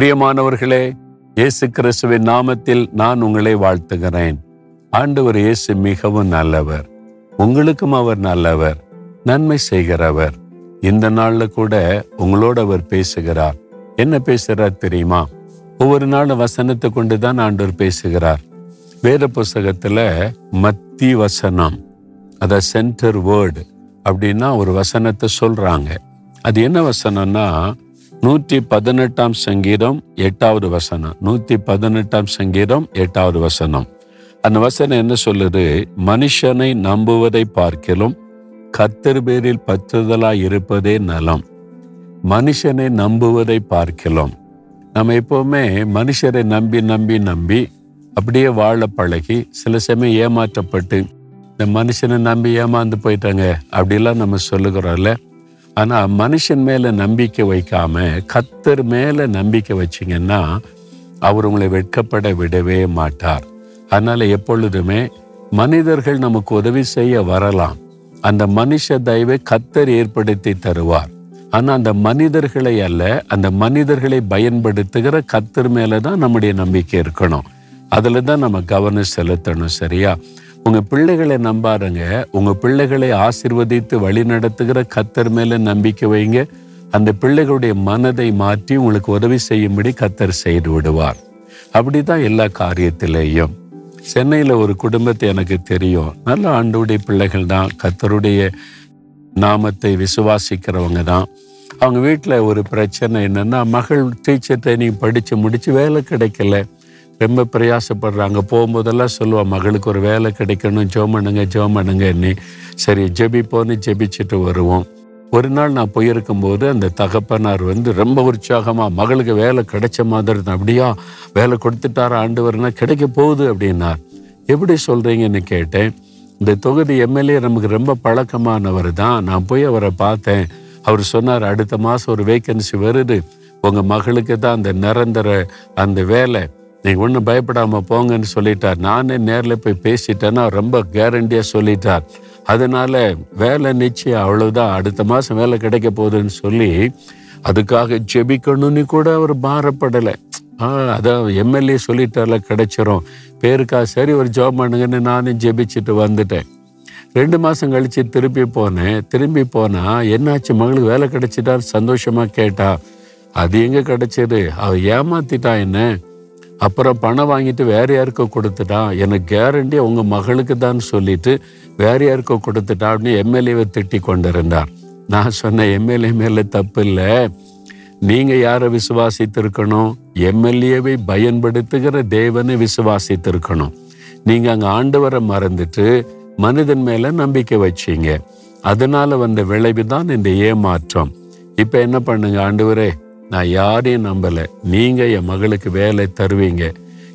பிரியமானவர்களே இயேசு கிறிஸ்துவின் நாமத்தில் நான் உங்களை வாழ்த்துகிறேன். ஆண்டவர் இயேசு மிகவும் நல்லவர். உங்களுக்கும் அவர் நல்லவர். நன்மை செய்கிறவர். இந்த நாள்ல கூட உங்களோட அவர் பேசுகிறார். என்ன பேசுகிறார் தெரியுமா? ஒவ்வொரு நாளும் வசனத்தை கொண்டு தான் ஆண்டவர் பேசுகிறார். வேத புஸ்தகத்துல மத்தி வசனம் அத சென்டர் வேர்டு அப்படின்னா ஒரு வசனத்தை சொல்றாங்க. அது என்ன வசனம்னா நூற்றி பதினெட்டாம் சங்கீதம் எட்டாவது வசனம். நூற்றி பதினெட்டாம் சங்கீதம் எட்டாவது வசனம். அந்த வசனம் என்ன சொல்லுது? மனுஷனை நம்புவதை பார்க்கலும் கத்தர் பேரில் பற்றுதலாய் இருப்பதே நலம். மனுஷனை நம்புவதை பார்க்கலாம். நம்ம எப்பவுமே மனுஷரை நம்பி நம்பி நம்பி அப்படியே வாழ பழகி சில சமயம் ஏமாற்றப்பட்டு இந்த மனுஷனை நம்பி ஏமாந்து போயிட்டாங்க அப்படிலாம் நம்ம சொல்லுகிறோம்ல. ஆனால் மனுஷன் மேலே நம்பிக்கை வைக்காம கத்தர் மேலே நம்பிக்கை வச்சிங்கன்னா அவர் உங்களை வெட்கப்பட விடவே மாட்டார். அதனால் எப்பொழுதுமே மனிதர்கள் நமக்கு உதவி செய்ய வரலாம். அந்த மனுஷ தயவை கத்தர் ஏற்படுத்தி தருவார். ஆனால் அந்த மனிதர்களை அல்ல அந்த மனிதர்களை பயன்படுத்துகிற கத்தர் மேலே தான் நம்முடைய நம்பிக்கை இருக்கணும். அதில் தான் நம்ம கவனம் செலுத்தணும் சரியா? உங்கள் பிள்ளைகளை நம்பாருங்க உங்கள் பிள்ளைகளை ஆசிர்வதித்து வழி நடத்துகிற கத்தர் மேலே நம்பிக்கை வைங்க. அந்த பிள்ளைகளுடைய மனதை மாற்றி உங்களுக்கு உதவி செய்யும்படி கத்தர் செய்து விடுவார். அப்படிதான் எல்லா காரியத்திலேயும். சென்னையில் ஒரு குடும்பத்தை எனக்கு தெரியும். நல்ல ஆண்டுடைய பிள்ளைகள் தான். கத்தருடைய நாமத்தை விசுவாசிக்கிறவங்க தான். அவங்க வீட்டில் ஒரு பிரச்சனை என்னென்னா மகள் டீச்சர் ட்ரைனிங் படித்து முடித்து வேலை கிடைக்கல. ரொம்ப பிரயாசப்படுறாங்க போகும்போதெல்லாம் சொல்லுவாள் மகளுக்கு ஒரு வேலை கிடைக்கணும் ஜோம் பண்ணுங்க ஜோம் பண்ணுங்கன்னு சரி ஜெபிப்போன்னு ஜெபிச்சுட்டு வருவோம். ஒரு நாள் நான் போயிருக்கும்போது அந்த தகப்பனார் வந்து ரொம்ப உற்சாகமாக மகளுக்கு வேலை கிடைச்ச மாதிரி தான் அப்படியா? வேலை கொடுத்துட்டாரா ஆண்டு வரனா கிடைக்க போகுது? அப்படின்னார். எப்படி சொல்கிறீங்கன்னு கேட்டேன். இந்த தொகுதி எம்எல்ஏ நமக்கு ரொம்ப பழக்கமானவர் தான். நான் போய் அவரை பார்த்தேன். அவர் சொன்னார் அடுத்த மாதம் ஒரு வேக்கன்சி வருது. உங்கள் மகளுக்கு தான் அந்த நிரந்தர அந்த வேலை நீங்கள் ஒன்றும் பயப்படாமல் போங்கன்னு சொல்லிட்டார். நானே நேரில் போய் பேசிட்டேன்னா ரொம்ப கேரண்டியாக சொல்லிட்டார். அதனால் வேலை நிச்சயம் அவ்வளோதான் அடுத்த மாதம் வேலை கிடைக்க போகுதுன்னு சொல்லி அதுக்காக ஜெபிக்கணும்னு கூட அவர் பாரப்படலை. ஆ அதான் எம்எல்ஏ சொல்லிட்டார்ல கிடைச்சிரும். பேருக்கா சரி ஒரு ஜாப் பண்ணுங்கன்னு நானும் ஜெபிச்சுட்டு வந்துட்டேன். ரெண்டு மாதம் கழித்து திருப்பி போனேன். திரும்பி போனால் என்னாச்சு மகளுக்கு வேலை கிடைச்சிட்டாரு சந்தோஷமாக கேட்டா அது எங்கே கிடைச்சது? அவள் ஏமாத்திட்டா என்ன? அப்புறம் பணம் வாங்கிட்டு வேற யாருக்கோ கொடுத்துட்டான் எனக்கு கேரண்டி உங்க மகளுக்கு தான் சொல்லிட்டு வேற யாருக்கோ கொடுத்துட்டா அப்படின்னு எம்எல்ஏவை திட்டி கொண்டிருந்தார். நான் சொன்ன எம்எல்ஏ மேல தப்பு இல்லை. நீங்க யாரை விசுவாசித்திருக்கணும்? எம்எல்ஏவை பயன்படுத்துகிற தேவனை விசுவாசித்திருக்கணும். நீங்க அங்க ஆண்டவரை மறந்துட்டு மனிதன் மேல நம்பிக்கை வச்சீங்க. அதனால வந்த விளைவு தான் இந்த ஏமாற்றம். இப்ப என்ன பண்ணுங்க ஆண்டவரே? நான் யாரையும் நம்பலை. நீங்கள் என் மகளுக்கு வேலை தருவீங்க.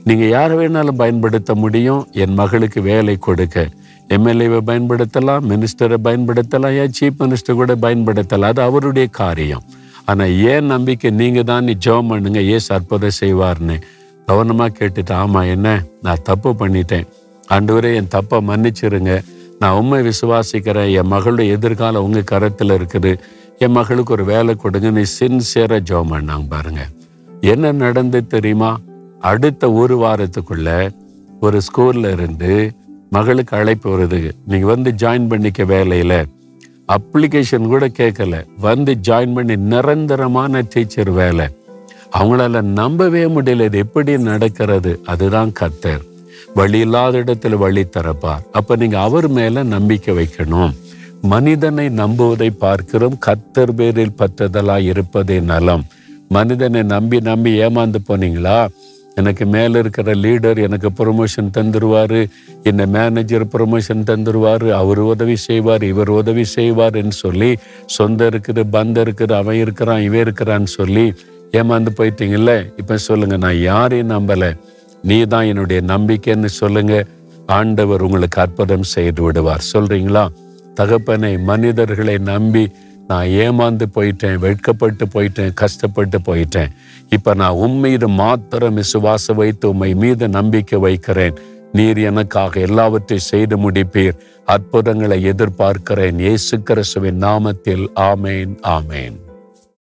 நீங்கள் யாரை வேணாலும் பயன்படுத்த முடியும். என் மகளுக்கு வேலை கொடுக்க. எம்எல்ஏவை பயன்படுத்தலாம் மினிஸ்டரை பயன்படுத்தலாம் ஏன் சீஃப் மினிஸ்டர் கூட பயன்படுத்தலாம். அது அவருடைய காரியம். ஆனால் ஏன் நம்பிக்கை நீங்கள் தான் நீ ஜெபம் பண்ணுங்க ஏன் அற்புதம் செய்வார்னு? கவனமாக கேட்டுட்டு ஆமா என்ன? நான் தப்பு பண்ணிட்டேன். ஆண்டவரே என் தப்பை மன்னிச்சிருங்க. நான் உண்மை விசுவாசிக்கிறேன். என் மகளுடைய எதிர்காலம் உங்கள் கரத்தில் இருக்குது. என் மகளுக்கு ஒரு வேலை கொடுங்க. நீ சின்சியரா ஜெபம் பண்ணாங்க பாருங்க. என்ன நடந்து தெரியுமா? அடுத்த ஒரு வாரத்துக்குள்ள ஒரு ஸ்கூல்ல இருந்து மகளுக்கு அழைப்பு வருது. நீங்கள் வந்து ஜாயின் பண்ணிக்க வேலையில். அப்ளிகேஷன் கூட கேட்கல வந்து ஜாயின் பண்ணி நிரந்தரமான டீச்சர் வேலை. அவங்களால நம்பவே முடியல. இது எப்படி நடக்கிறது? அதுதான் கத்தர் வழி இல்லாத இடத்துல வழி தரப்பார் அப்ப நீங்க அவர் மேல நம்பிக்கை வைக்கணும். மனிதனை நம்புவதை பார்க்கிறோம். கத்தர் பேரில் பற்றதலா இருப்பதே நலம். மனிதனை நம்பி நம்பி ஏமாந்து போனீங்களா? எனக்கு மேலே இருக்கிற லீடர் எனக்கு ப்ரொமோஷன் தந்துருவார். இந்த மேனேஜர் ப்ரொமோஷன் தந்துடுவார் அவர் உதவி செய்வார் இவர் உதவி செய்வார்ன்னு சொல்லி சொந்தம் இருக்குது பந்தம் இருக்குது அவன் இருக்கிறான் இவன் இருக்கிறான்னு சொல்லி ஏமாந்து போயிட்டீங்கல்ல? இப்போ சொல்லுங்கள் நான் யாரையும் நம்பலை. நீ தான் என்னுடைய நம்பிக்கைன்னு சொல்லுங்க. ஆண்டவர் உங்களுக்கு அற்புதம் செய்து விடுவார். சொல்றீங்களா? தகப்பனை மனிதர்களை நம்பி நான் ஏமாந்து போயிட்டேன் வெட்கப்பட்டு போயிட்டேன் கஷ்டப்பட்டு போயிட்டேன். இப்போ நான் உம்மீது மாத்திரம் விசுவாச வைத்து உம்மை மீது நம்பிக்கை வைக்கிறேன். நீர் எனக்காக எல்லாவற்றையும் செய்து முடிப்பீர். அற்புதங்களை எதிர்பார்க்கிறேன். இயேசு கிறிஸ்துவின் நாமத்தில். ஆமேன் ஆமேன்.